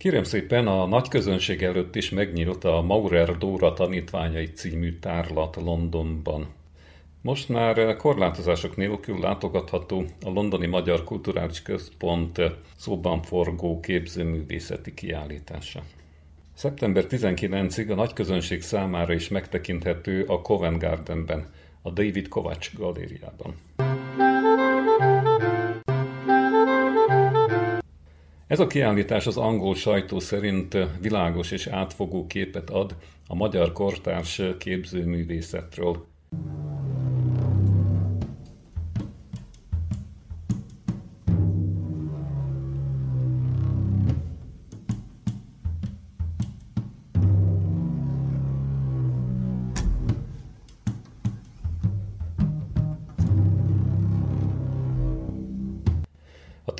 Kérem szépen, a nagy közönség előtt is megnyílt a Maurer Dóra tanítványai című tárlat Londonban. Most már korlátozások nélkül látogatható a Londoni Magyar Kulturális Központ szóban forgó képzőművészeti kiállítása. Szeptember 19-ig a nagy közönség számára is megtekinthető a Covent Gardenben, a David Kovács galériában. Ez a kiállítás az angol sajtó szerint világos és átfogó képet ad a magyar kortárs képzőművészetről.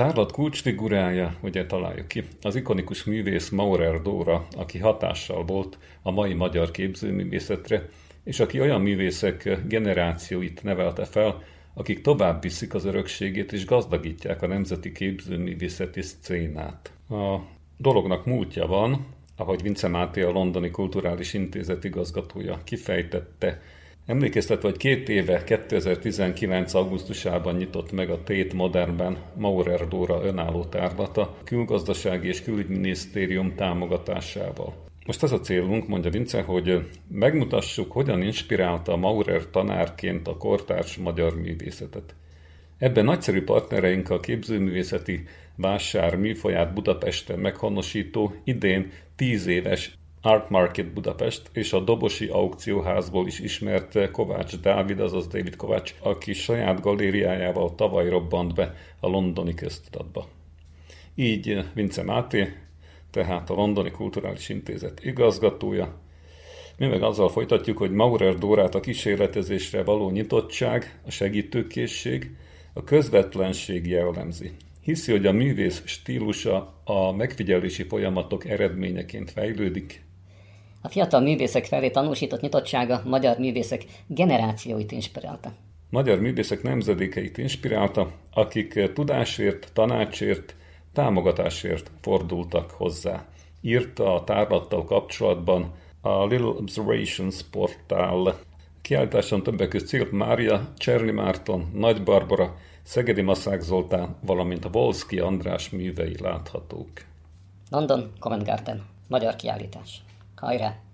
Tárlat kulcsfigurája, ugye találjuk ki, az ikonikus művész Maurer Dóra, aki hatással volt a mai magyar képzőművészetre, és aki olyan művészek generációit nevelte fel, akik tovább viszik az örökségét és gazdagítják a nemzeti képzőművészeti szcénát. A dolognak múltja van, ahogy Vince Máté a Londoni Kulturális Intézet igazgatója kifejtette, Emlékeztetve, hogy két éve, 2019. augusztusában nyitott meg a Tét Modernben Maurer Dóra önálló tárlata külgazdasági és külügyminisztérium támogatásával. Most az a célunk, mondja Vince, hogy megmutassuk, hogyan inspirálta Maurer tanárként a kortárs magyar művészetet. Ebben nagyszerű partnereink a képzőművészeti vásár műfaját Budapesten meghonosító, idén 10 éves Art Market Budapest és a Dobosi Aukcióházból is ismert Kovács Dávid, azaz David Kovács, aki saját galériájával tavaly robbant be a londoni köztudatba. Így Vince Máté, tehát a Londoni Kulturális Intézet igazgatója, mi meg azzal folytatjuk, hogy Maurer Dórát a kísérletezésre való nyitottság, a segítőkészség, a közvetlenség jellemzi. Hiszi, hogy a művész stílusa a megfigyelési folyamatok eredményeként fejlődik, a fiatal művészek felé tanúsított nyitottsága magyar művészek generációit inspirálta. Magyar művészek nemzedékeit inspirálta, akik tudásért, tanácsért, támogatásért fordultak hozzá. Írta a tárlattal kapcsolatban a Little Observations portál. Kiállításon többek között Cilt Mária, Cserni Márton, Nagy Barbara, Szegedi Maszák Zoltán, valamint a Volszki András művei láthatók. London, Covent Garden, magyar kiállítás. 可以的。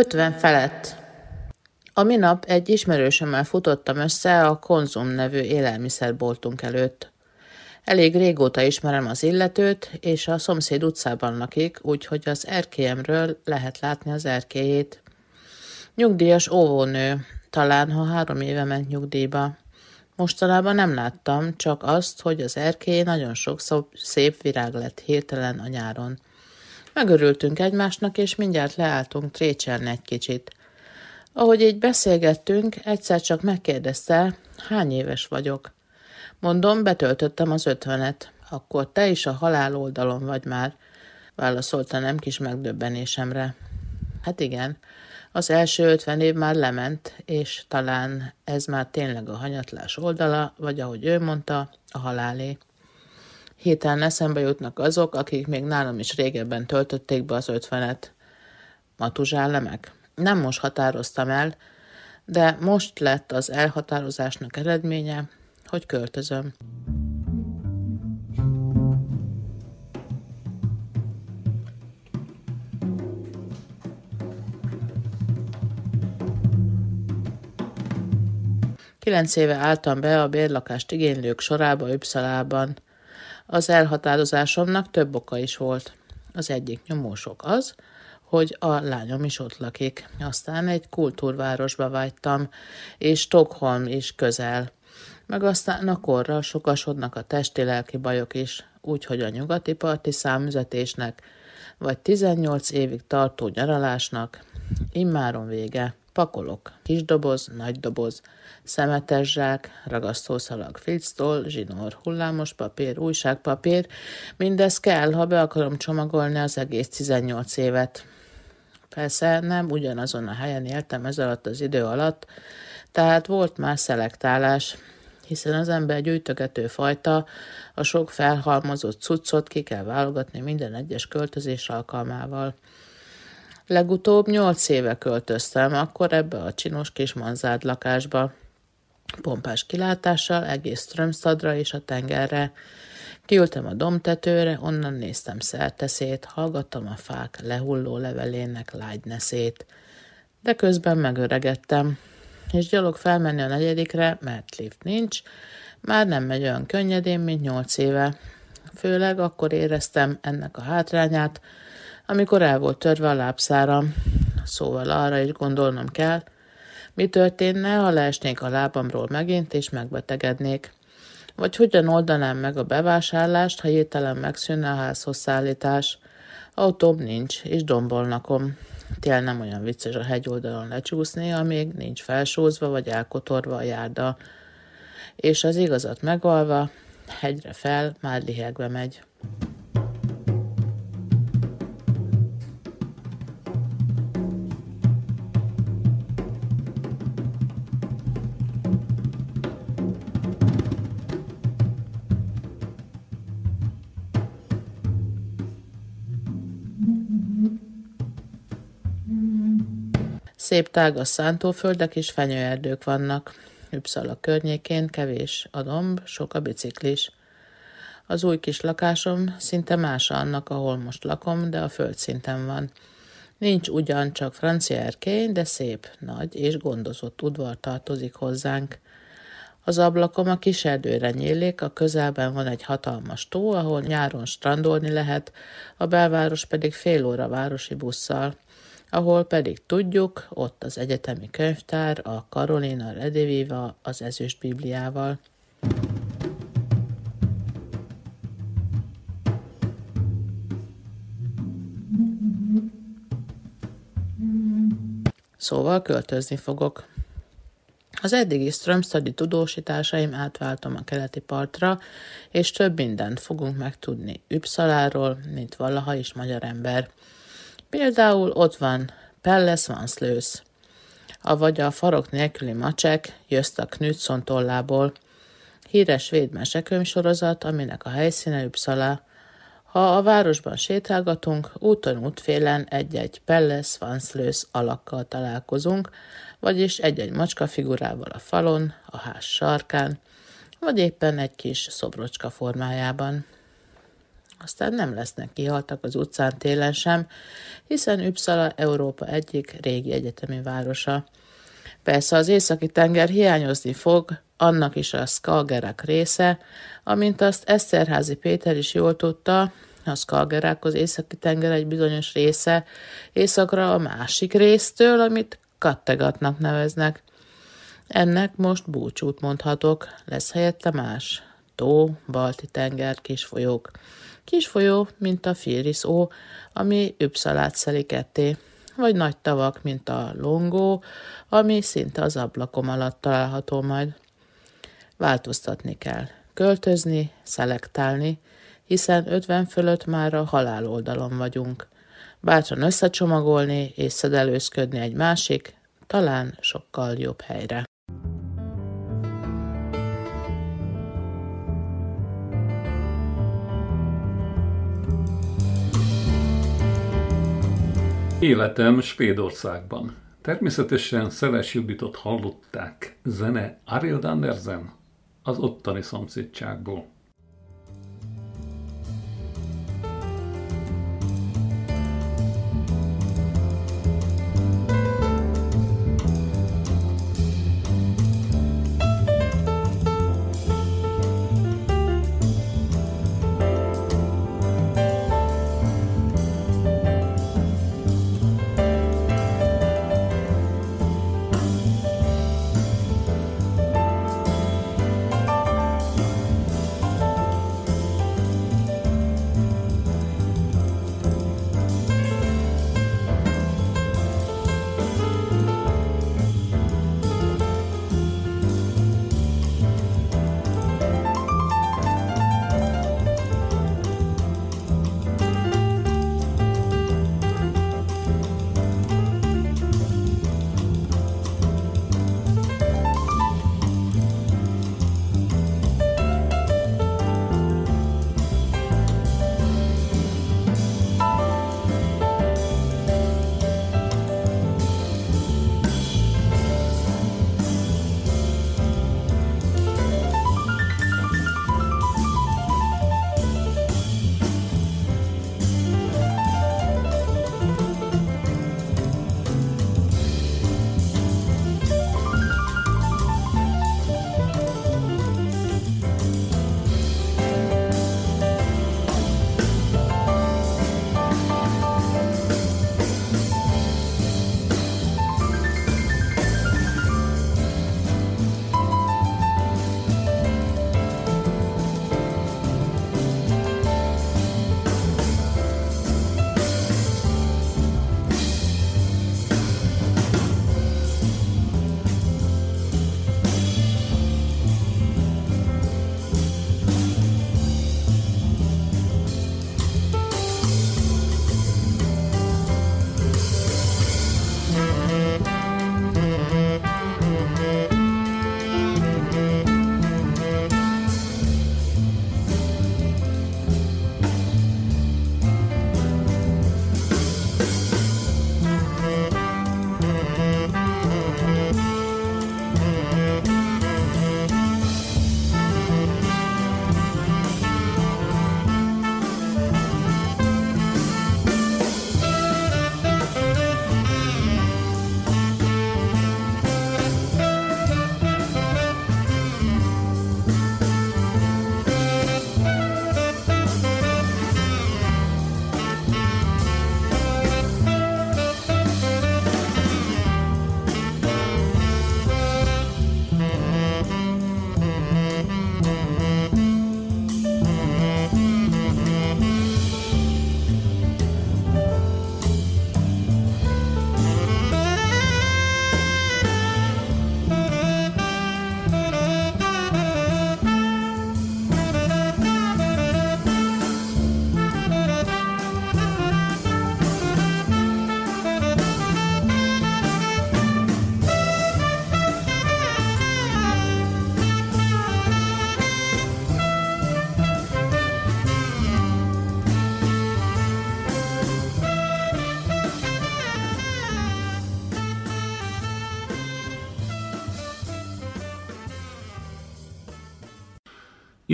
50 felett. A minap egy ismerősömmel futottam össze a Konzum nevű élelmiszerboltunk előtt. Elég régóta ismerem az illetőt, és a szomszéd utcában lakik, úgyhogy az erkélyemről lehet látni az erkélyét. Nyugdíjas óvónő, talán ha három éve ment nyugdíjba. Mostanában nem láttam, csak azt, hogy az erkély nagyon sok szép virág lett hirtelen a nyáron. Megörültünk egymásnak, és mindjárt leálltunk trécselni egy kicsit. Ahogy így beszélgettünk, egyszer csak megkérdezte, hány éves vagyok. Mondom, betöltöttem az ötvenet. Akkor te is a halál oldalon vagy már, válaszolta nem kis megdöbbenésemre. Hát igen, az első ötven év már lement, és talán ez már tényleg a hanyatlás oldala, vagy ahogy ő mondta, a halálé. Héten eszembe jutnak azok, akik még nálam is régebben töltötték be az ötvenet. Matuzsálemek? Nem most határoztam el, de most lett az elhatározásnak eredménye, hogy költözöm. Kilenc éve álltam be a bérlakást igénylők sorába Üpszalában. Az elhatározásomnak több oka is volt. Az egyik nyomósok az, hogy a lányom is ott lakik. Aztán egy kultúrvárosba vágytam, és Stockholm is közel. Meg aztán a korral sokasodnak a testi-lelki bajok is, úgyhogy a nyugati parti számüzetésnek, vagy 18 évig tartó nyaralásnak immáron vége. Pakolok. Kis doboz, nagy doboz, szemetes zsák, ragasztószalag filctól, zsinór, hullámos papír, újságpapír. Mindez kell, ha be akarom csomagolni az egész 18 évet. Persze nem ugyanazon a helyen éltem ez alatt az idő alatt, tehát volt már szelektálás, hiszen az ember gyűjtögető fajta, a sok felhalmozott cuccot ki kell válogatni minden egyes költözés alkalmával. Legutóbb nyolc éve költöztem, akkor ebbe a csinos kis manzád lakásba. Pompás kilátással egész Strömstadra és a tengerre. Kiültem a domtetőre, onnan néztem szerteszét, hallgattam a fák lehulló levelének lágyneszét. De közben megöregettem, és gyalog felmenni a negyedikre, mert lift nincs, már nem megy olyan könnyedén, mint nyolc éve. Főleg akkor éreztem ennek a hátrányát, amikor el volt törve a lábszáram. Szóval arra is gondolnom kell, mi történne, ha leesnék a lábamról megint, és megbetegednék. Vagy hogyan oldanám meg a bevásárlást, ha hirtelen megszűnne a házhoz szállítás. Autóm nincs, és dombolnakom. Tél nem olyan vicces a hegyoldalon lecsúszni, amíg nincs felsózva vagy elkotorva a járda. És az igazat megvalva, hegyre fel, már lihegve megy. Szép tágas szántóföldek és fenyőerdők vannak. Üpszala környékén kevés a domb, sok a biciklis. Az új kis lakásom szinte más annak, ahol most lakom, de a földszinten van. Nincs ugyan csak francia erkény, de szép, nagy és gondozott udvar tartozik hozzánk. Az ablakom a kis erdőre nyílik, a közelben van egy hatalmas tó, ahol nyáron strandolni lehet, a belváros pedig fél óra városi busszal ahol pedig tudjuk, ott az egyetemi könyvtár, a Carolina Rediviva az ezüst Bibliával. Szóval költözni fogok. Az eddigi Strömstadi tudósításaim átváltom a keleti partra, és több mindent fogunk megtudni Üpszaláról, mint valaha is magyar ember. Például ott van Pelles van Slősz, avagy a farok nélküli macsek Jösta Knudson tollából, híres svéd mesekönyvsorozat, aminek a helyszíne Uppsala, Ha a városban sétálgatunk, úton útfélen egy-egy Pelles Vanslös alakkal találkozunk, vagyis egy-egy macska figurával a falon, a ház sarkán, vagy éppen egy kis szobrocska formájában. Aztán nem lesznek kihaltak az utcán télen sem, hiszen Uppsala Európa egyik régi egyetemi városa. Persze az északi tenger hiányozni fog, annak is a Skagerrak része, amint azt Eszterházi Péter is jól tudta, a Skagerrak az északi tenger egy bizonyos része, északra a másik résztől, amit Kattegatnak neveznek. Ennek most búcsút mondhatok, lesz helyette más. Tó, balti tenger, kis folyók. Kis folyó, mint a Firis ó, ami Üpszalát szeli ketté, vagy nagy tavak, mint a Longó, ami szinte az ablakom alatt található majd. Változtatni kell, költözni, szelektálni, hiszen 50 fölött már a halál oldalon vagyunk. Bátran összecsomagolni és szedelőzködni egy másik, talán sokkal jobb helyre. Életem Svédországban. Természetesen Szeles Juditot hallották. Zene Arild Andersen az ottani szomszédságból.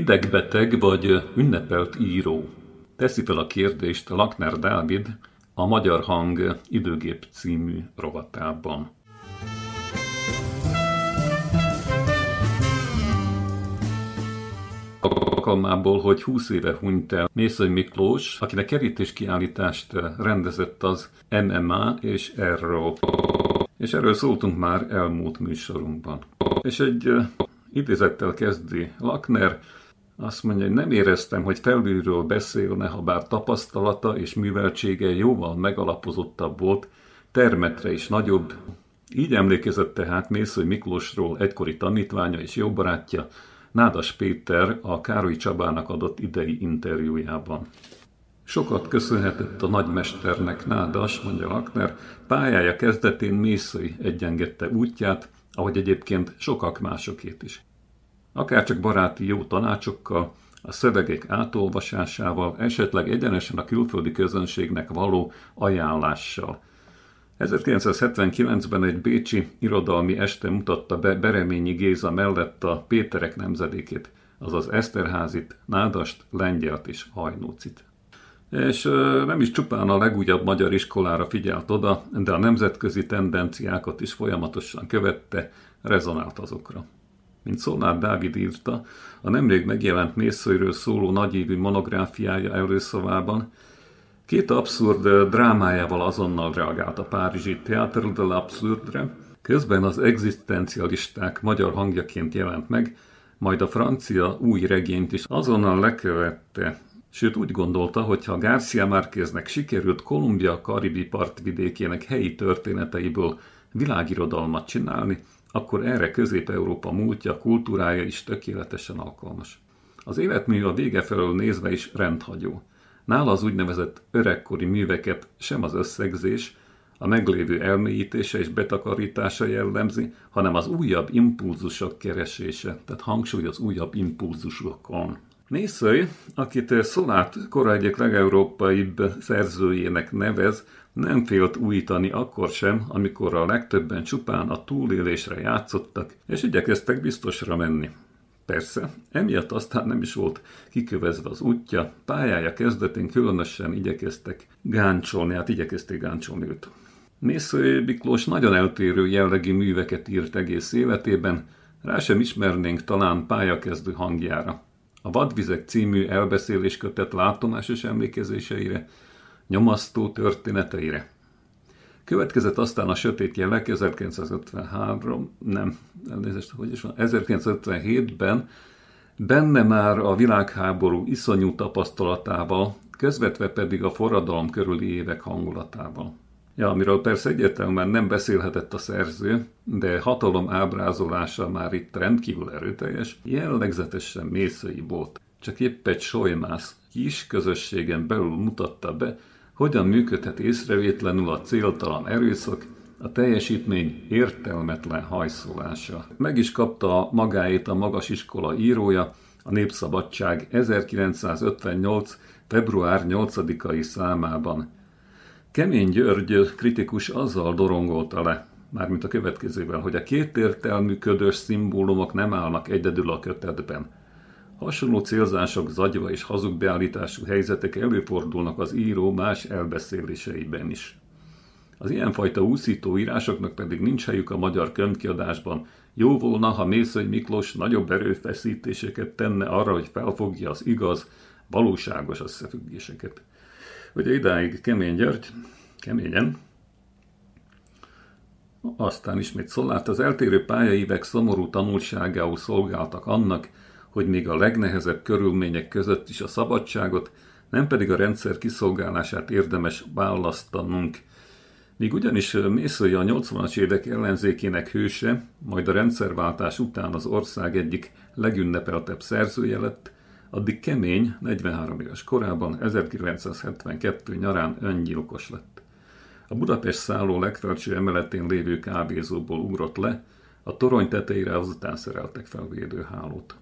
Idegbeteg vagy ünnepelt író? Teszi fel a kérdést Lakner Dávid a Magyar Hang időgép című rovatában. alkalmából, hogy 20 éve hunyt el Mészöly Miklós, akinek kerítés kiállítást rendezett az MMA, és erről és erről szóltunk már elmúlt műsorunkban. És egy idézettel kezdi Lakner, azt mondja, hogy nem éreztem, hogy felülről beszélne, ha bár tapasztalata és műveltsége jóval megalapozottabb volt, termetre is nagyobb. Így emlékezett tehát Mészői Miklósról egykori tanítványa és jó barátja, Nádas Péter a Károly Csabának adott idei interjújában. Sokat köszönhetett a nagymesternek Nádas, mondja Lakner, pályája kezdetén Mészői egyengedte útját, ahogy egyébként sokak másokét is. Akárcsak baráti jó tanácsokkal, a szövegek átolvasásával, esetleg egyenesen a külföldi közönségnek való ajánlással. 1979-ben egy bécsi irodalmi este mutatta be Bereményi Géza mellett a Péterek nemzedékét, azaz Eszterházit, Nádast, Lengyelt és Hajnócit. És nem is csupán a legújabb magyar iskolára figyelt oda, de a nemzetközi tendenciákat is folyamatosan követte, rezonált azokra. Mint Szolnár Dávid írta, a nemrég megjelent Mészőről szóló nagyévű monográfiája előszavában, két abszurd drámájával azonnal reagált a párizsi Théâtre de l'Absurdre, közben az egzisztencialisták magyar hangjaként jelent meg, majd a francia új regényt is azonnal lekövette, sőt úgy gondolta, hogy ha Garcia Márqueznek sikerült Kolumbia karibi partvidékének helyi történeteiből világirodalmat csinálni, akkor erre Közép-Európa múltja, kultúrája is tökéletesen alkalmas. Az életmű a vége felől nézve is rendhagyó. Nála az úgynevezett öregkori műveket sem az összegzés, a meglévő elmélyítése és betakarítása jellemzi, hanem az újabb impulzusok keresése, tehát hangsúly az újabb impulzusokon. Mészöly, akit Szolát kora egyik legeurópaibb szerzőjének nevez, nem félt újítani akkor sem, amikor a legtöbben csupán a túlélésre játszottak, és igyekeztek biztosra menni. Persze, emiatt aztán nem is volt kikövezve az útja, pályája kezdetén különösen igyekeztek gáncsolni, hát igyekezték gáncsolni őt. Mésző Miklós nagyon eltérő jellegű műveket írt egész életében, rá sem ismernénk talán pályakezdő hangjára. A Vadvizek című elbeszéléskötet látomásos emlékezéseire, nyomasztó történeteire. Következett aztán a Sötét Jelek 1953, nem, elnézést, hogy is van, 1957-ben benne már a világháború iszonyú tapasztalatával, közvetve pedig a forradalom körüli évek hangulatával. Ja, amiről persze egyértelműen nem beszélhetett a szerző, de hatalom ábrázolása már itt rendkívül erőteljes, jellegzetesen mészei volt. Csak épp egy solymász kis közösségen belül mutatta be, hogyan működhet észrevétlenül a céltalan erőszak, a teljesítmény értelmetlen hajszolása. Meg is kapta magáét a magas iskola írója, a Népszabadság 1958. február 8-ai számában. Kemény György kritikus azzal dorongolta le, mármint a következővel, hogy a kétértelmű ködös szimbólumok nem állnak egyedül a kötetben. Hasonló célzások, zagyva és hazugbeállítású helyzetek előfordulnak az író más elbeszéléseiben is. Az ilyenfajta úszító írásoknak pedig nincs helyük a magyar könyvkiadásban. Jó volna, ha Mészöly Miklós nagyobb erőfeszítéseket tenne arra, hogy felfogja az igaz, valóságos összefüggéseket. Ugye idáig Kemény György, keményen, aztán ismét szolát, az eltérő pályaívek szomorú tanulságául szolgáltak annak, hogy még a legnehezebb körülmények között is a szabadságot, nem pedig a rendszer kiszolgálását érdemes választanunk. Míg ugyanis Mészői a 80-as évek ellenzékének hőse, majd a rendszerváltás után az ország egyik legünnepeltebb szerzője lett, addig kemény, 43 éves korában, 1972 nyarán öngyilkos lett. A Budapest szálló legfelső emeletén lévő kávézóból ugrott le, a torony tetejére azután szereltek fel védőhálót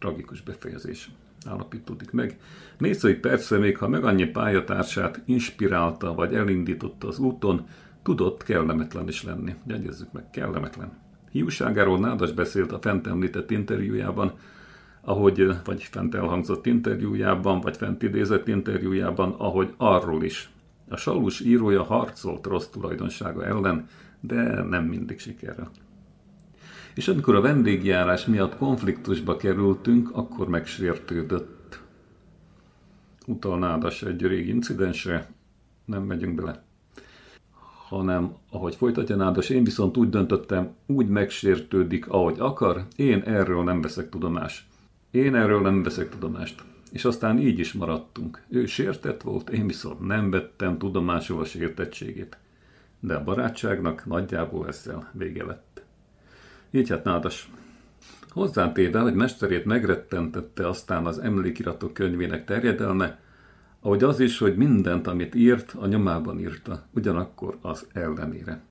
tragikus befejezés állapítódik meg. Mészai persze még, ha meg annyi pályatársát inspirálta vagy elindította az úton, tudott kellemetlen is lenni. Jegyezzük meg, kellemetlen. Hiúságáról Nádas beszélt a fent említett interjújában, ahogy vagy fent elhangzott interjújában, vagy fent idézett interjújában, ahogy arról is. A salus írója harcolt rossz tulajdonsága ellen, de nem mindig sikerrel. És amikor a vendégjárás miatt konfliktusba kerültünk, akkor megsértődött. Utalnádas egy régi incidensre, nem megyünk bele. Hanem, ahogy folytatja Nádas, én viszont úgy döntöttem, úgy megsértődik, ahogy akar, én erről nem veszek tudomást. Én erről nem veszek tudomást. És aztán így is maradtunk. Ő sértett volt, én viszont nem vettem tudomásul a sértettségét. De a barátságnak nagyjából ezzel vége lett. Így hát nádas. Hozzátéve, hogy mesterét megrettentette aztán az emlékiratok könyvének terjedelme, ahogy az is, hogy mindent, amit írt, a nyomában írta, ugyanakkor az ellenére.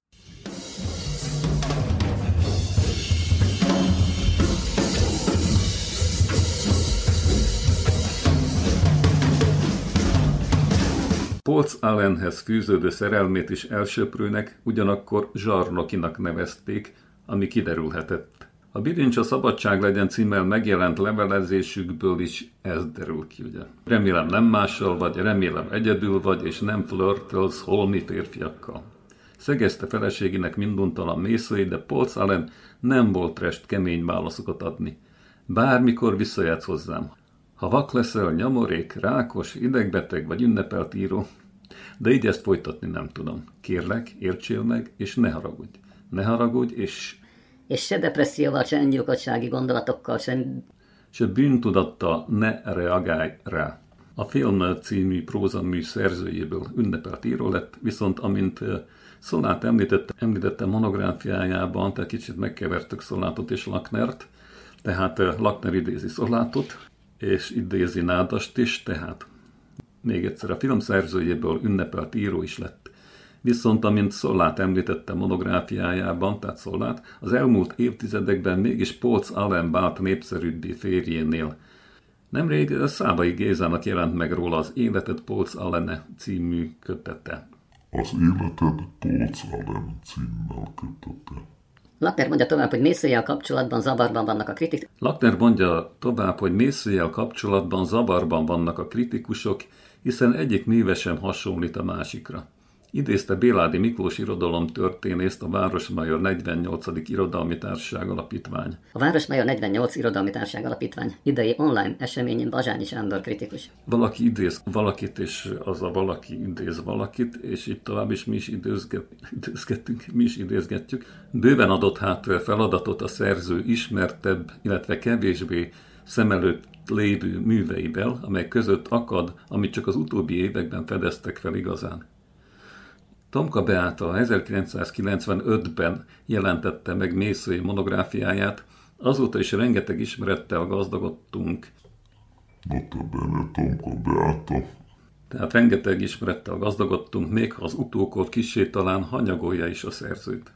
Polc Allenhez fűződő szerelmét is elsöprőnek, ugyanakkor zsarnokinak nevezték, ami kiderülhetett. A Bilincs a Szabadság legyen címmel megjelent levelezésükből is ez derül ki, ugye. Remélem nem mással vagy, remélem egyedül vagy, és nem flörtölsz holmi férfiakkal. Szegezte feleségének minduntalan mészői, de Polc Allen nem volt rest kemény válaszokat adni. Bármikor visszajátsz hozzám. Ha vak leszel, nyamorék, rákos, idegbeteg vagy ünnepelt író, de így ezt folytatni nem tudom. Kérlek, értsél meg, és ne haragudj. Ne haragudj, és... És se depresszióval, se öngyilkossági gondolatokkal, se... Se bűntudattal ne reagálj rá. A film című prózamű szerzőjéből ünnepelt író lett, viszont amint Szolát említette, említette monográfiájában, tehát kicsit megkevertük Szolátot és Laknert, tehát Lakner idézi Szolátot, és idézi Nádast is, tehát még egyszer a film szerzőjéből ünnepelt író is lett. Viszont, amint Szollát említette monográfiájában, tehát Szollát, az elmúlt évtizedekben mégis Polc Allen vált népszerűbbi férjénél. Nemrég Szábai Gézának jelent meg róla az Életed Polc Allene című kötete. Az Életed Polc Allen címmel kötete. Lakner mondja tovább, hogy Mészőjel kapcsolatban zavarban vannak a kritikusok. Lakner mondja tovább, hogy Mészőjel kapcsolatban zavarban vannak a kritikusok, hiszen egyik néve sem hasonlít a másikra. Idézte Béládi Miklós irodalom történészt a Városmajor 48. Irodalmi Társaság Alapítvány. A Városmajor 48 Irodalmi Társaság Alapítvány idei online eseményén Bazsányi Sándor kritikus. Valaki idéz valakit, és az a valaki idéz valakit, és itt tovább is mi is időzget, időzgetünk, mi is idézgetjük. Bőven adott hát feladatot a szerző ismertebb, illetve kevésbé szem előtt lévő műveivel, amely között akad, amit csak az utóbbi években fedeztek fel igazán. Tomka Beáta 1995-ben jelentette meg Mészői monográfiáját, azóta is rengeteg ismerettel gazdagodtunk. Notabene Tomka Beáta. Tehát rengeteg ismerettel gazdagodtunk, még ha az utókor kisé talán hanyagolja is a szerzőt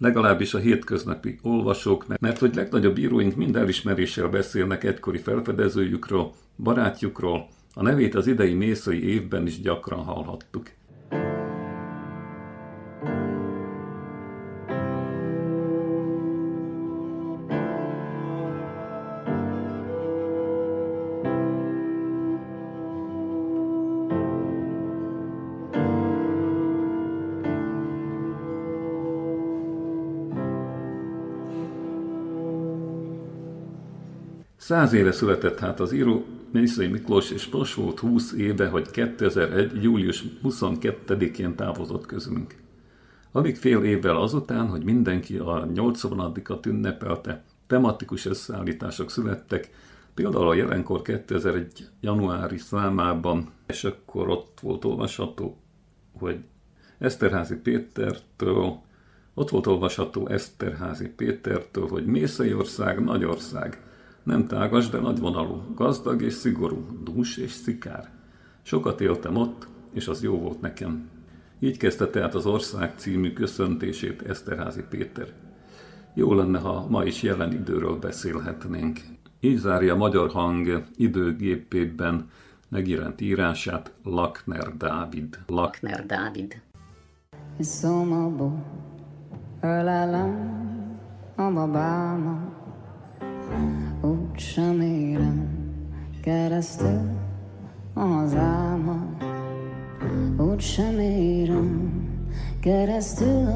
legalábbis a hétköznapi olvasók, mert hogy legnagyobb íróink mind elismeréssel beszélnek egykori felfedezőjükről, barátjukról, a nevét az idei mészai évben is gyakran hallhattuk. Száz éve született hát az író Mészai Miklós, és most volt 20 éve, hogy 2001. július 22-én távozott közülünk. Alig fél évvel azután, hogy mindenki a 80-at ünnepelte, tematikus összeállítások születtek, például a jelenkor 2001. januári számában, és akkor ott volt olvasható, hogy Eszterházi Pétertől, ott volt olvasható Eszterházi Pétertől, hogy Mészaiország nagyország, nem tágas, de nagyvonalú, gazdag és szigorú, dús és szikár. Sokat éltem ott, és az jó volt nekem. Így kezdte tehát az ország című köszöntését Eszterházi Péter. Jó lenne, ha ma is jelen időről beszélhetnénk. Így zárja a Magyar Hang időgépében megjelent írását Lakner Dávid. Lakner Dávid. Sommerbo, Örlelen, Alabama, úgysem érem keresztül az álmat, úgysem érem keresztül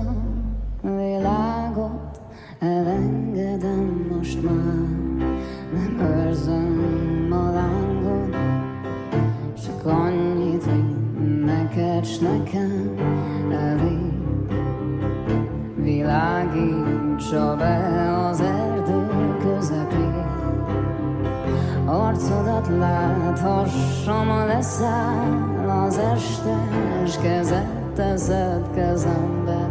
a világot, elengedem most már, nem őrzöm a lángot, csak annyit, hogy neked s nekem elég. Világítsa be az erdő arcodat láthassam, a leszáll az este, és kezed teszed kezembe.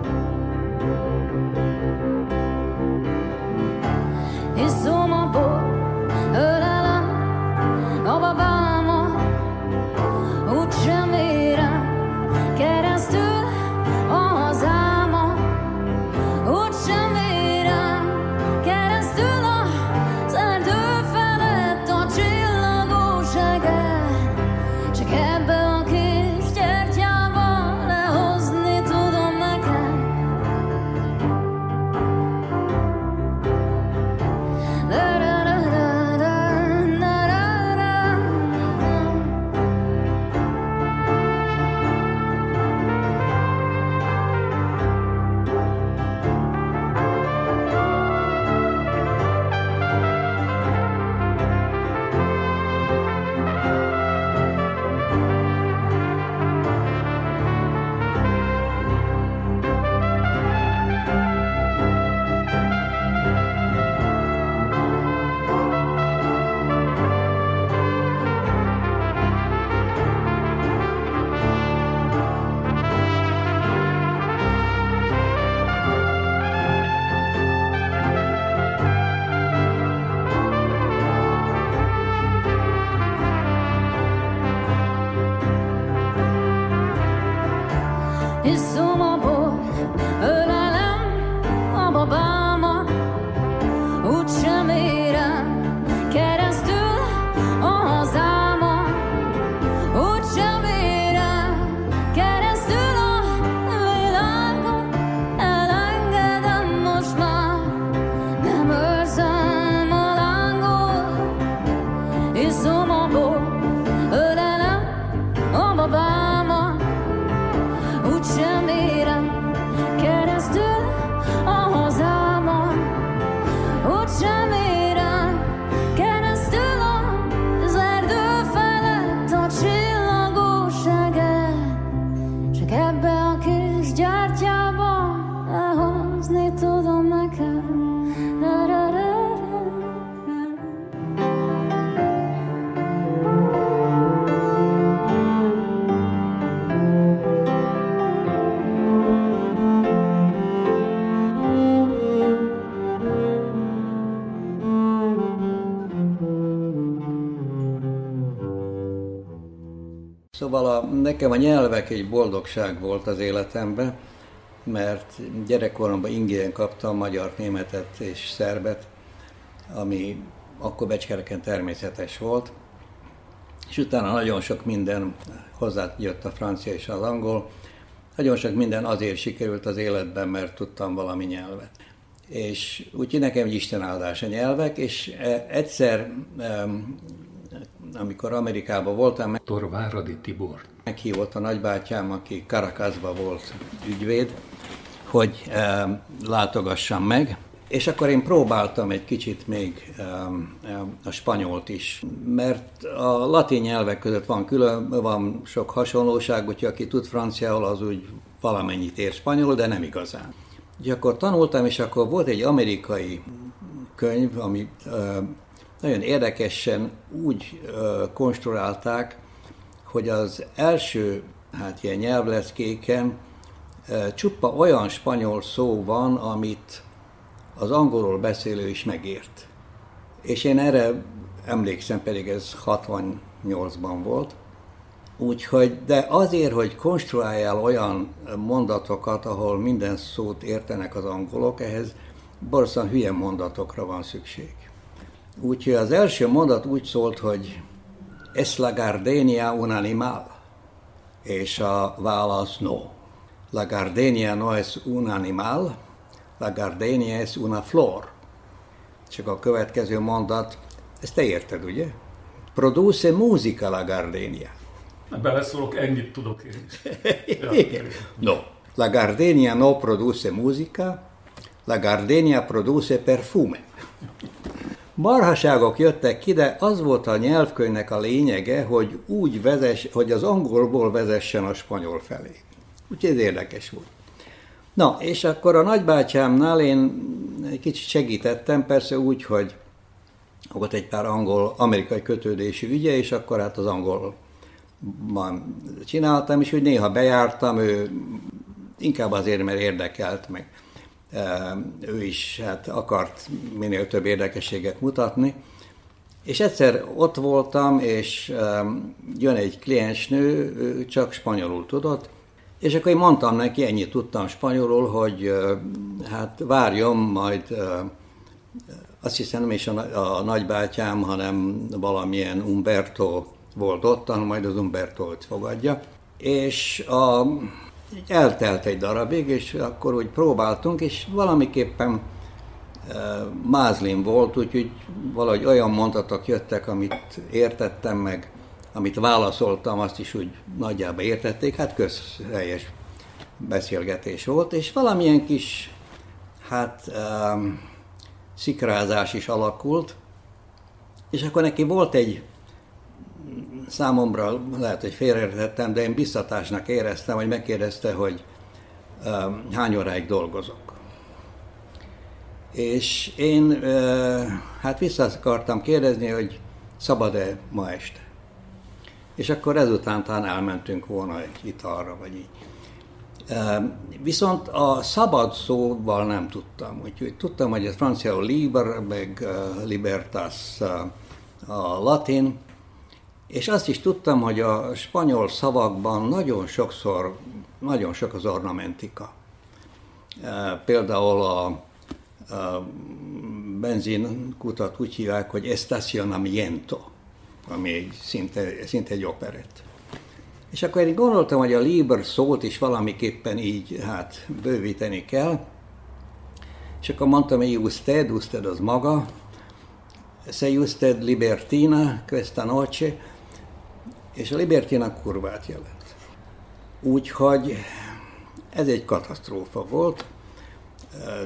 Nekem a nyelvek egy boldogság volt az életemben, mert gyerekkoromban ingyen kaptam magyar, németet és szerbet, ami akkor Becskereken természetes volt. És utána nagyon sok minden hozzájött a francia és az angol. Nagyon sok minden azért sikerült az életben, mert tudtam valami nyelvet. És úgyhogy nekem egy Isten áldás a nyelvek, és eh, egyszer, amikor Amerikában voltam, Dr. Váradi Tibor. Meghívott a nagybátyám, aki Caracasba volt ügyvéd, hogy um, látogassam meg, és akkor én próbáltam egy kicsit még a spanyolt is, mert a latin nyelvek között van külön, van sok hasonlóság, úgyhogy aki tud franciául, az úgy valamennyit ér spanyol, de nem igazán. Úgyhogy akkor tanultam, és akkor volt egy amerikai könyv, amit uh, nagyon érdekesen úgy konstruálták, hogy az első, hát ilyen nyelvleckéken e, csupa olyan spanyol szó van, amit az angolról beszélő is megért. És én erre emlékszem, pedig ez 68-ban volt. Úgyhogy, de azért, hogy konstruáljál olyan mondatokat, ahol minden szót értenek az angolok, ehhez borzasztóan hülye mondatokra van szükség. Úgyhogy az első mondat úgy szólt, hogy Es la gardenia un animal? És a válasz no. La gardenia no es un animal, la gardenia es una flor. Csak a következő mondat, Ezt te érted, ugye? Produce musica la gardenia. Beleszólok, ennyit tudok én is. Igen. No. La gardenia no produce musica, la gardenia produce perfume. Marhaságok jöttek ki, de az volt a nyelvkönyvnek a lényege, hogy úgy vezess, hogy az angolból vezessen a spanyol felé. Úgyhogy ez érdekes volt. Na, és akkor a nagybátyámnál én egy kicsit segítettem, persze úgy, hogy volt egy pár angol-amerikai kötődésű ügye, és akkor hát az angol csináltam, és hogy néha bejártam, ő inkább azért, mert érdekelt, meg ő is hát akart minél több érdekességet mutatni. És egyszer ott voltam, és jön egy kliensnő, ő csak spanyolul tudott, és akkor én mondtam neki, ennyit tudtam spanyolul, hogy hát várjon, majd azt hiszem nem is a, a nagybátyám, hanem valamilyen Umberto volt ott, hanem majd az Umberto-t fogadja. És a, eltelt egy darabig, és akkor úgy próbáltunk, és valamiképpen e, mázlin volt, úgyhogy valahogy olyan mondatok jöttek, amit értettem meg, amit válaszoltam, azt is úgy nagyjából értették, hát közhelyes beszélgetés volt, és valamilyen kis, hát um, szikrázás is alakult, és akkor neki volt egy számomra, lehet, hogy félreértettem, de én biztatásnak éreztem, hogy megkérdezte, hogy um, hány óráig dolgozok. És én uh, hát vissza akartam kérdezni, hogy szabad-e ma este. És akkor ezután talán elmentünk volna egy italra, vagy így. Viszont a szabad szóval nem tudtam. Úgyhogy tudtam, hogy ez franciául liber, meg libertas a latin, és azt is tudtam, hogy a spanyol szavakban nagyon sokszor, nagyon sok az ornamentika. Például a, a benzinkutat úgy hívják, hogy estacionamiento, ami egy, szinte, szinte egy operett. És akkor én gondoltam, hogy a Liber szót is valamiképpen így hát bővíteni kell, és akkor mondtam, hogy usted, usted az maga, se usted libertina questa noche, és a libertina kurvát jelent. Úgyhogy ez egy katasztrófa volt.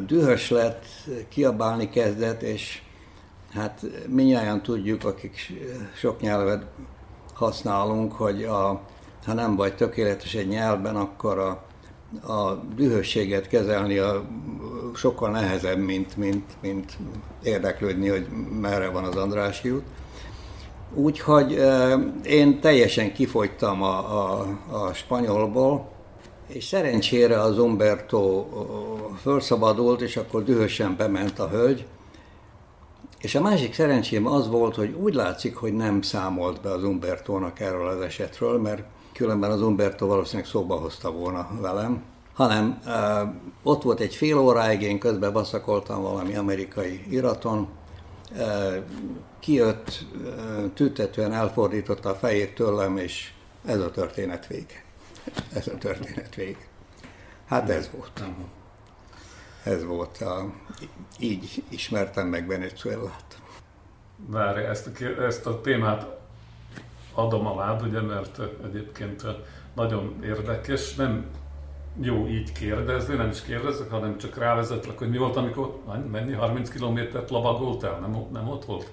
Dühös lett, kiabálni kezdett, és hát minnyáján tudjuk, akik sok nyelvet használunk, hogy a ha nem vagy tökéletes egy nyelvben, akkor a, a dühösséget kezelni a, sokkal nehezebb, mint, mint, mint érdeklődni, hogy merre van az Andrási út. Úgyhogy én teljesen kifogytam a, a, a spanyolból, és szerencsére az Umberto felszabadult, és akkor dühösen bement a hölgy. És a másik szerencsém az volt, hogy úgy látszik, hogy nem számolt be az Umbertónak erről az esetről, mert különben az Umberto valószínűleg szóba hozta volna velem, hanem ott volt egy fél óráig, én közben baszakoltam valami amerikai iraton, kijött, uh, tüntetően elfordította a fejét tőlem, és ez a történet vége. Ez a történet vége. Hát ez volt. Ez volt. A, így ismertem meg Venezuelát. Várj, ezt a, ezt a témát adom alád, ugye, mert egyébként nagyon érdekes, nem jó így kérdezni, nem is kérdezek, hanem csak rávezetlek, hogy mi volt, amikor mennyi, 30 kilométert lovagoltál, nem, nem ott volt?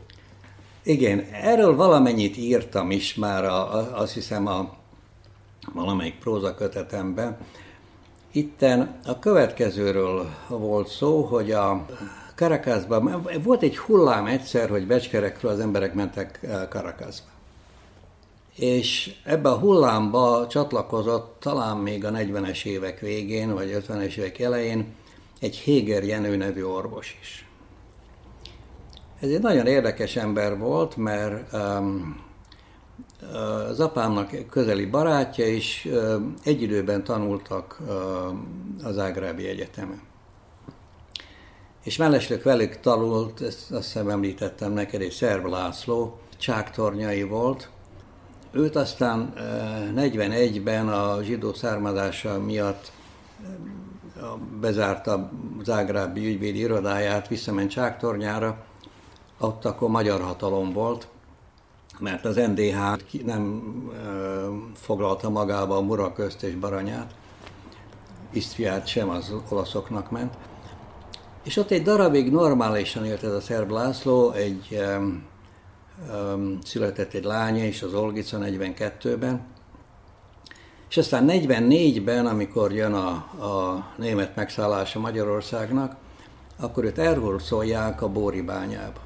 Igen, erről valamennyit írtam is már, a, a, azt hiszem a valamelyik próza kötetemben. Itten a következőről volt szó, hogy a Karakázban volt egy hullám egyszer, hogy becskerekről az emberek mentek Karakázba és ebbe a hullámba csatlakozott talán még a 40-es évek végén, vagy 50-es évek elején egy Héger Jenő nevű orvos is. Ez egy nagyon érdekes ember volt, mert um, az apámnak közeli barátja is um, egy időben tanultak um, az Ágrábi Egyetemen. És mellesleg velük tanult, ezt azt hiszem említettem neked, egy Szerb László, csáktornyai volt, Őt aztán 41-ben a zsidó származása miatt bezárta Zágrábi ügyvédi irodáját, visszament Csáktornyára, ott akkor magyar hatalom volt, mert az NDH nem foglalta magába a Muraközt és Baranyát, Isztriát sem az olaszoknak ment. És ott egy darabig normálisan élt ez a szerb László, egy született egy lánya is, az Olgica 42-ben, és aztán 44-ben, amikor jön a, a német megszállása Magyarországnak, akkor őt elhurcolják a Bóri bányába.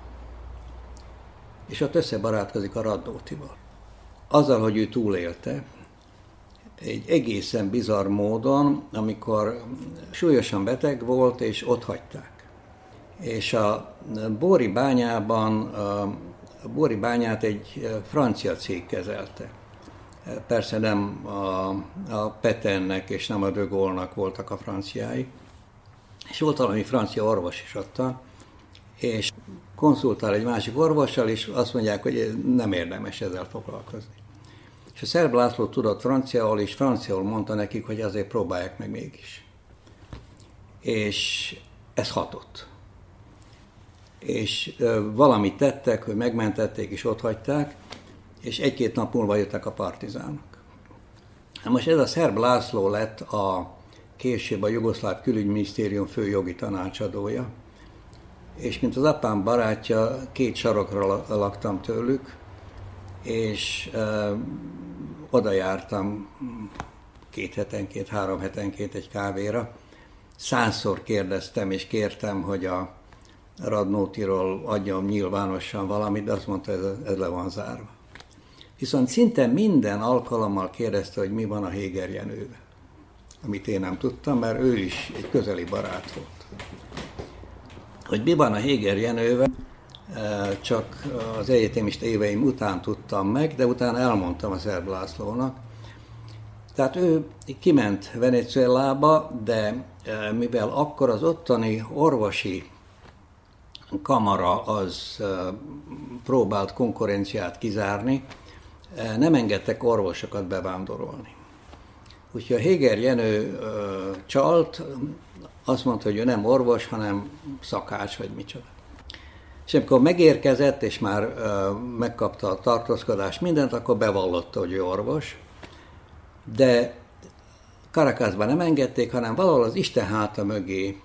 És ott összebarátkozik a Radnótival. Azzal, hogy ő túlélte, egy egészen bizarr módon, amikor súlyosan beteg volt, és ott hagyták. És a Bóri bányában, a Bóri bányát egy francia cég kezelte. Persze nem a, a Petennek és nem a De voltak a franciái. És volt valami francia orvos is ott, és konzultál egy másik orvossal, és azt mondják, hogy nem érdemes ezzel foglalkozni. És a szerb László tudott franciául, és franciául mondta nekik, hogy azért próbálják meg mégis. És ez hatott. És valamit tettek, hogy megmentették, és ott hagyták, és egy-két nap múlva jöttek a partizánok. Na most ez a szerb László lett a később a Jugoszláv Külügyminisztérium fő jogi tanácsadója, és mint az apám barátja, két sarokra laktam tőlük, és ö, oda jártam két hetenként, három hetenként egy kávéra. Százszor kérdeztem és kértem, hogy a Radnótiról adjam nyilvánosan valamit, de azt mondta, ez, ez le van zárva. Viszont szinte minden alkalommal kérdezte, hogy mi van a Héger Jenővel. Amit én nem tudtam, mert ő is egy közeli barát volt. Hogy mi van a Héger Jenővel, e, csak az egyetemista éveim után tudtam meg, de utána elmondtam az Erb Lászlónak. Tehát ő kiment Venezuelába, de e, mivel akkor az ottani orvosi kamara az próbált konkurenciát kizárni, nem engedtek orvosokat bevándorolni. Úgyhogy a Héger Jenő csalt, azt mondta, hogy ő nem orvos, hanem szakács, vagy micsoda. És amikor megérkezett, és már megkapta a tartózkodást, mindent, akkor bevallotta, hogy ő orvos. De Karakázban nem engedték, hanem valahol az Isten háta mögé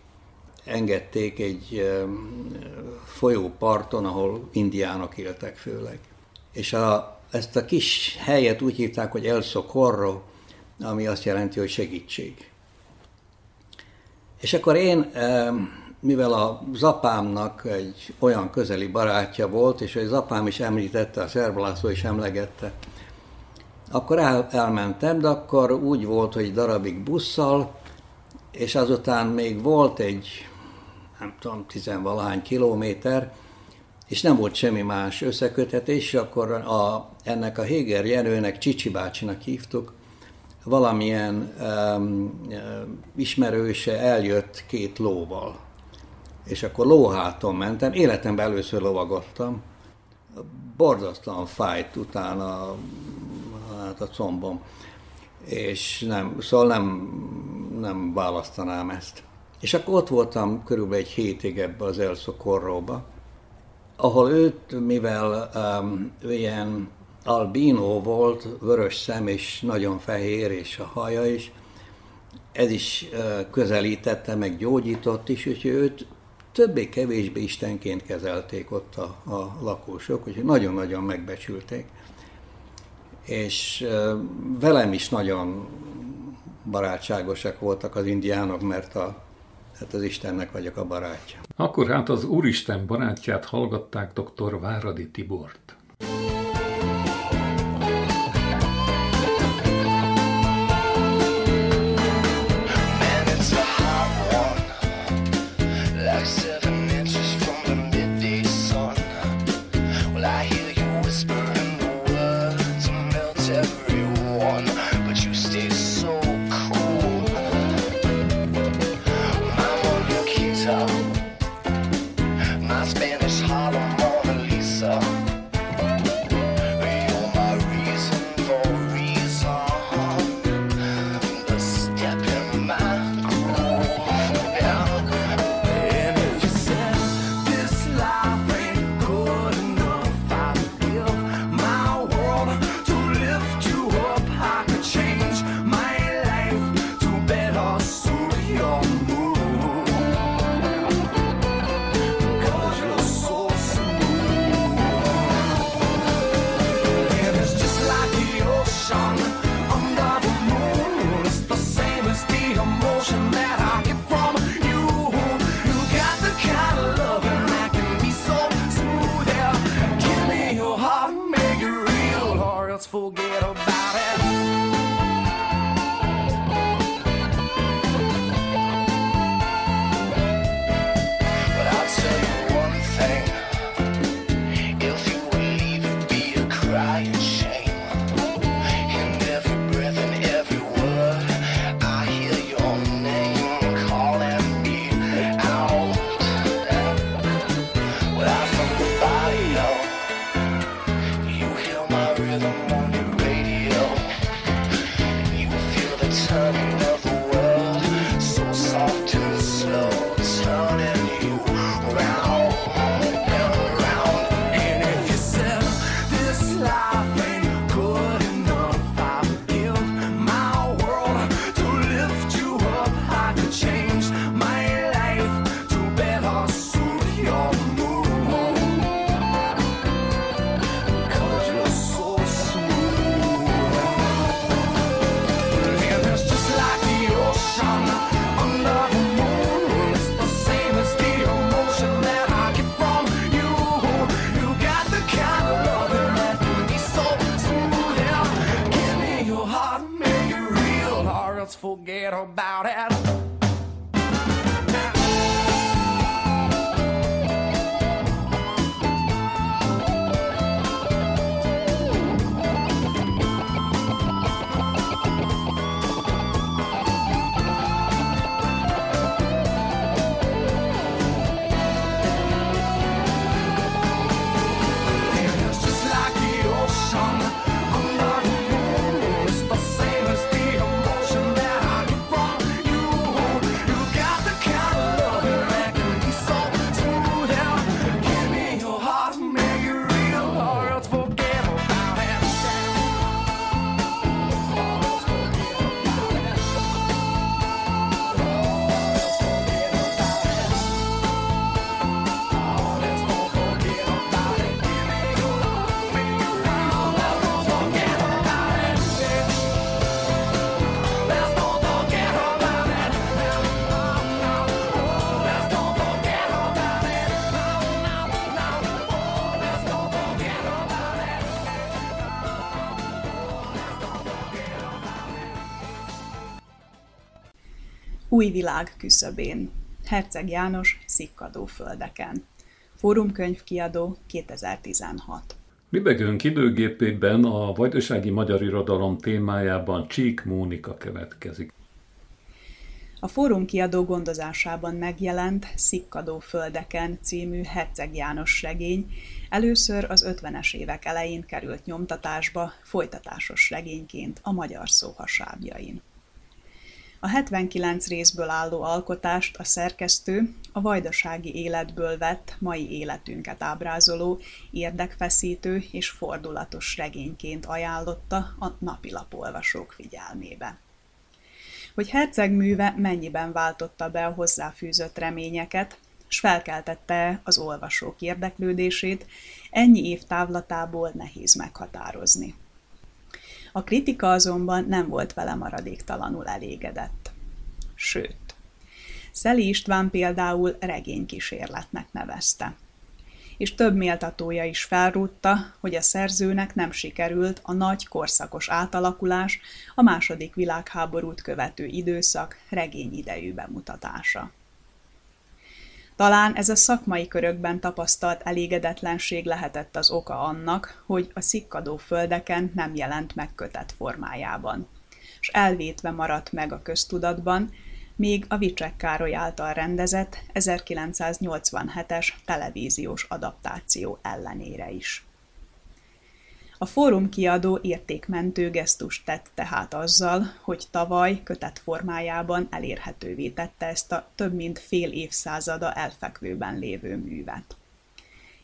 engedték egy folyóparton, ahol indiánok éltek főleg. És a, ezt a kis helyet úgy hívták, hogy El Socorro, ami azt jelenti, hogy segítség. És akkor én, mivel a zapámnak egy olyan közeli barátja volt, és az apám is említette, a Szerb László is emlegette, akkor el, elmentem, de akkor úgy volt, hogy darabig busszal, és azután még volt egy, nem tudom, tizenvalahány kilométer, és nem volt semmi más összekötetés, és akkor a, ennek a Héger Jenőnek, Csicsi bácsinak hívtuk, valamilyen um, ismerőse eljött két lóval. És akkor lóháton mentem, életemben először lovagodtam. Borzasztóan fájt utána hát a combom. És nem, szóval nem, nem választanám ezt. És akkor ott voltam körülbelül egy hétig ebbe az Elszokorróba, ahol őt, mivel um, ilyen albino volt, vörös szem és nagyon fehér, és a haja is. Ez is közelítette, meg gyógyított is, úgyhogy őt többé-kevésbé istenként kezelték ott a, a lakósok, úgyhogy nagyon-nagyon megbecsülték. És velem is nagyon barátságosak voltak az indiánok, mert a, hát az Istennek vagyok a barátja. Akkor hát az Úristen barátját hallgatták dr. Váradi Tibort. Turning Új világ küszöbén. Herceg János Szikkadó földeken. Fórumkönyvkiadó 2016. Libegőnk időgépében a vajdasági magyar irodalom témájában Csík Mónika következik. A Fórum kiadó gondozásában megjelent Szikkadó földeken című Herceg János regény először az 50-es évek elején került nyomtatásba folytatásos regényként a magyar szóhasábjain. A 79 részből álló alkotást a szerkesztő a vajdasági életből vett mai életünket ábrázoló, érdekfeszítő és fordulatos regényként ajánlotta a napilapolvasók figyelmébe. Hogy Herceg műve mennyiben váltotta be a hozzáfűzött reményeket, s felkeltette az olvasók érdeklődését, ennyi év távlatából nehéz meghatározni. A kritika azonban nem volt vele maradéktalanul elégedett. Sőt, Szeli István például regénykísérletnek nevezte. És több méltatója is felrúgta, hogy a szerzőnek nem sikerült a nagy korszakos átalakulás, a második világháborút követő időszak regényidejű bemutatása. Talán ez a szakmai körökben tapasztalt elégedetlenség lehetett az oka annak, hogy a szikkadó földeken nem jelent meg kötett formájában, és elvétve maradt meg a köztudatban, még a Vicsek Károly által rendezett 1987-es televíziós adaptáció ellenére is. A fórum kiadó értékmentő gesztust tett tehát azzal, hogy tavaly kötett formájában elérhetővé tette ezt a több mint fél évszázada elfekvőben lévő művet.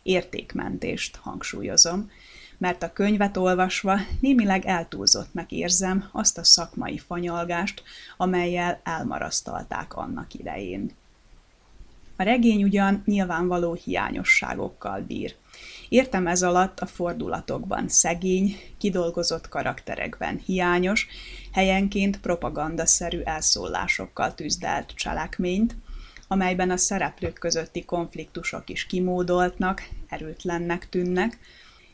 Értékmentést hangsúlyozom, mert a könyvet olvasva némileg eltúlzottnak érzem azt a szakmai fanyalgást, amelyel elmarasztalták annak idején. A regény ugyan nyilvánvaló hiányosságokkal bír. Értem ez alatt a fordulatokban szegény, kidolgozott karakterekben hiányos, helyenként propagandaszerű elszólásokkal tűzdelt cselekményt, amelyben a szereplők közötti konfliktusok is kimódoltnak, erőtlennek tűnnek,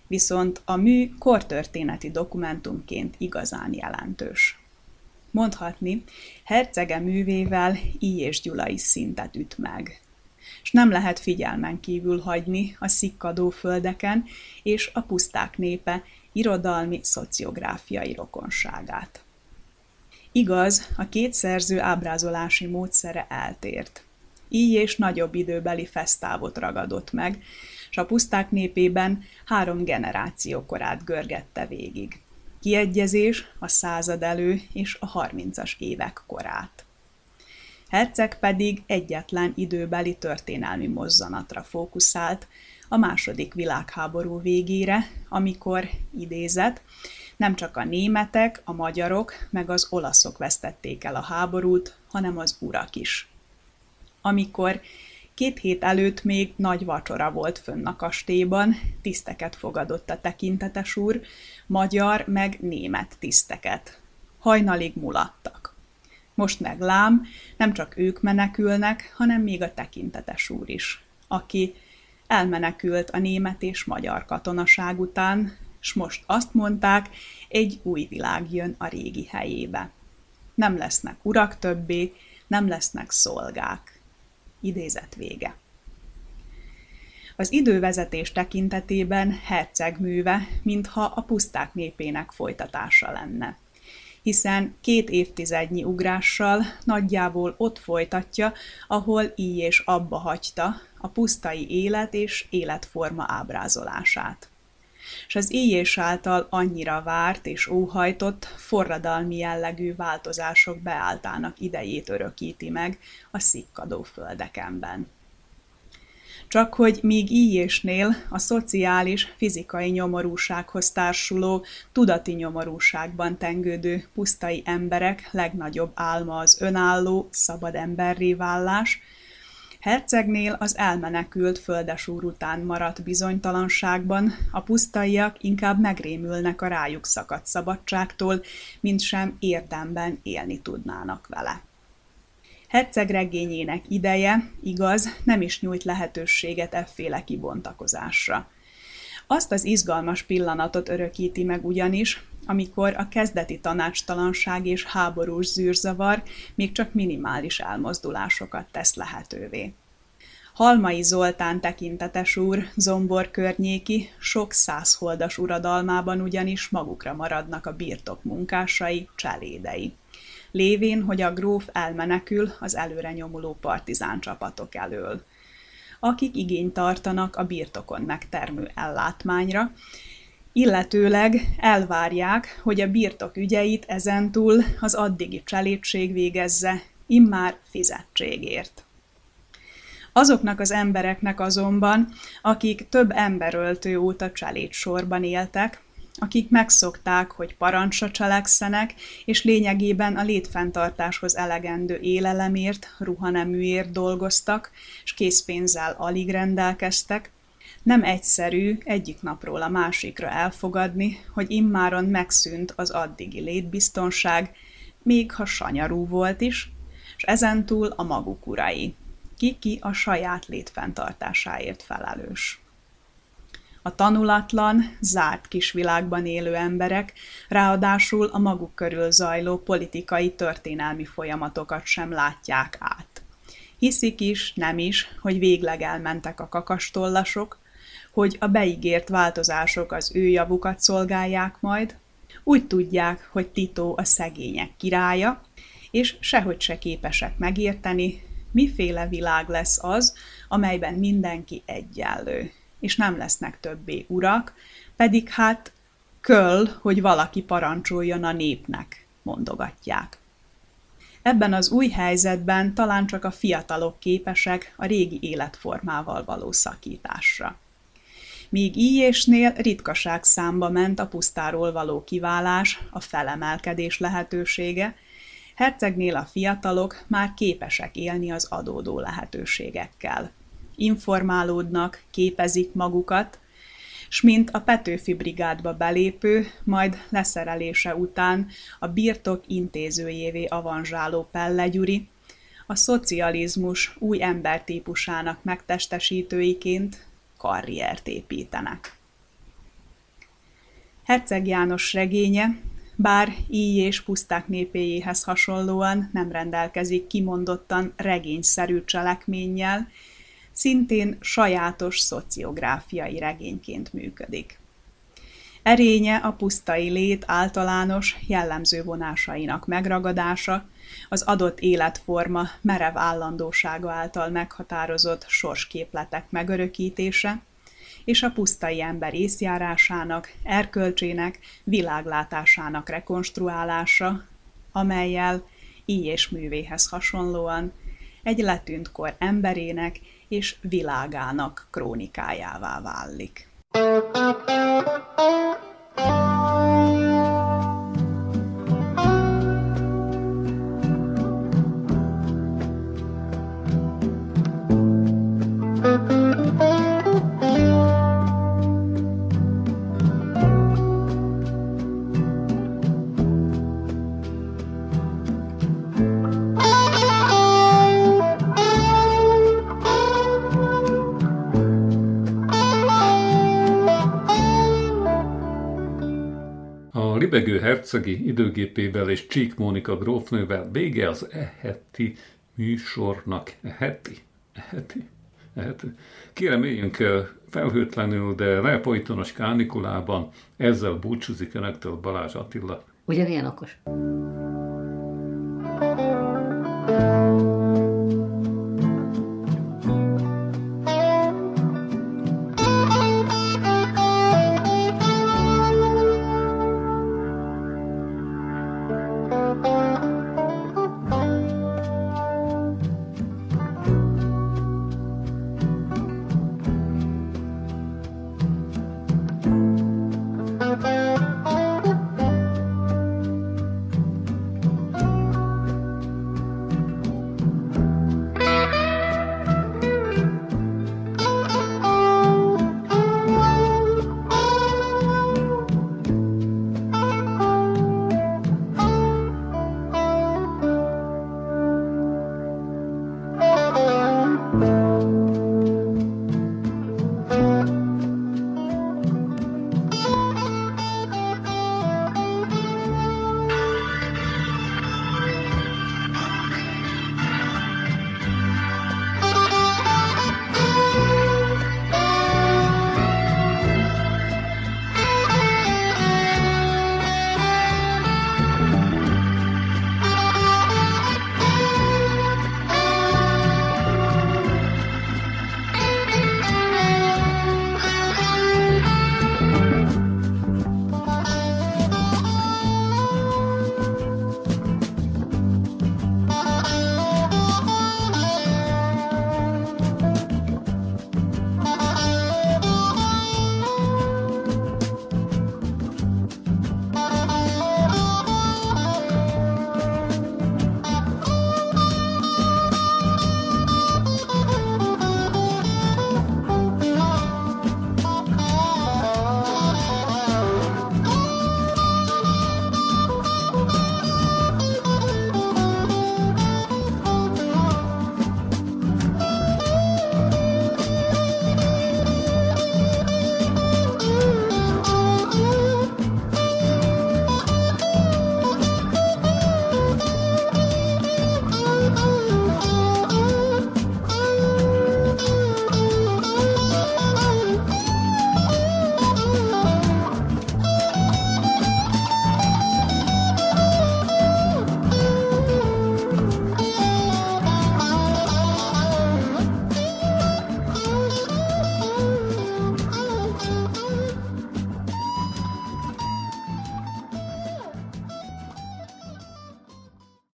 viszont a mű kortörténeti dokumentumként igazán jelentős. Mondhatni, hercege művével I. és Gyula is szintet üt meg. És nem lehet figyelmen kívül hagyni a szikkadó földeken és a puszták népe irodalmi szociográfiai rokonságát. Igaz, a két szerző ábrázolási módszere eltért. Így és nagyobb időbeli fesztávot ragadott meg, és a puszták népében három generáció korát görgette végig. kiegyezés a század elő és a harmincas évek korát. Herceg pedig egyetlen időbeli történelmi mozzanatra fókuszált, a második világháború végére, amikor idézett, nem csak a németek, a magyarok, meg az olaszok vesztették el a háborút, hanem az urak is. Amikor két hét előtt még nagy vacsora volt fönn a kastélyban, tiszteket fogadott a tekintetes úr, magyar meg német tiszteket. Hajnalig mulattak. Most meg lám, nem csak ők menekülnek, hanem még a tekintetes úr is, aki elmenekült a német és magyar katonaság után, s most azt mondták, egy új világ jön a régi helyébe. Nem lesznek urak többé, nem lesznek szolgák. Idézet vége. Az idővezetés tekintetében herceg műve, mintha a puszták népének folytatása lenne hiszen két évtizednyi ugrással nagyjából ott folytatja, ahol így és abba hagyta a pusztai élet és életforma ábrázolását és az íjés által annyira várt és óhajtott, forradalmi jellegű változások beálltának idejét örökíti meg a szikkadó földekemben. Csak hogy míg íjésnél a szociális, fizikai nyomorúsághoz társuló, tudati nyomorúságban tengődő pusztai emberek legnagyobb álma az önálló, szabad emberré válás, Hercegnél az elmenekült földesúr után maradt bizonytalanságban, a pusztaiak inkább megrémülnek a rájuk szakadt szabadságtól, mint sem érdemben élni tudnának vele. Herceg regényének ideje, igaz, nem is nyújt lehetőséget efféle kibontakozásra. Azt az izgalmas pillanatot örökíti meg ugyanis, amikor a kezdeti tanácstalanság és háborús zűrzavar még csak minimális elmozdulásokat tesz lehetővé. Halmai Zoltán tekintetes úr, zombor környéki, sok százholdas uradalmában ugyanis magukra maradnak a birtok munkásai, cselédei. Lévén, hogy a gróf elmenekül az előre nyomuló partizán csapatok elől akik igényt tartanak a birtokon megtermő ellátmányra, illetőleg elvárják, hogy a birtok ügyeit ezentúl az addigi cselédség végezze, immár fizetségért. Azoknak az embereknek azonban, akik több emberöltő óta cselét sorban éltek, akik megszokták, hogy parancsra cselekszenek, és lényegében a létfenntartáshoz elegendő élelemért, ruhaneműért dolgoztak, és készpénzzel alig rendelkeztek, nem egyszerű egyik napról a másikra elfogadni, hogy immáron megszűnt az addigi létbiztonság, még ha sanyarú volt is, és ezentúl a maguk urai. Ki-ki a saját létfenntartásáért felelős. A tanulatlan, zárt kisvilágban élő emberek ráadásul a maguk körül zajló politikai történelmi folyamatokat sem látják át. Hiszik is, nem is, hogy végleg elmentek a kakastollasok, hogy a beígért változások az ő javukat szolgálják majd, úgy tudják, hogy Tito a szegények királya, és sehogy se képesek megérteni, miféle világ lesz az, amelyben mindenki egyenlő, és nem lesznek többé urak, pedig hát köl, hogy valaki parancsoljon a népnek, mondogatják. Ebben az új helyzetben talán csak a fiatalok képesek a régi életformával való szakításra míg íjésnél ritkaság számba ment a pusztáról való kiválás, a felemelkedés lehetősége, hercegnél a fiatalok már képesek élni az adódó lehetőségekkel. Informálódnak, képezik magukat, s mint a Petőfi brigádba belépő, majd leszerelése után a birtok intézőjévé avanzsáló Pelle Gyuri, a szocializmus új embertípusának megtestesítőiként karriert építenek. Herceg János regénye, bár így és puszták népéjéhez hasonlóan nem rendelkezik kimondottan regényszerű cselekménnyel, szintén sajátos szociográfiai regényként működik. Erénye a pusztai lét általános, jellemző vonásainak megragadása, az adott életforma merev állandósága által meghatározott sorsképletek megörökítése, és a pusztai ember észjárásának, erkölcsének, világlátásának rekonstruálása, amelyel így és művéhez hasonlóan egy letűnt kor emberének és világának krónikájává válik. A libegő hercegi időgépével és Csík Mónika grófnővel vége az eheti műsornak. Eheti? Eheti? Eheti? Kérem, éljünk eh, felhőtlenül, de lefolytonos kánikulában. Ezzel búcsúzik Önöktől Balázs Attila. Ugyanilyen okos.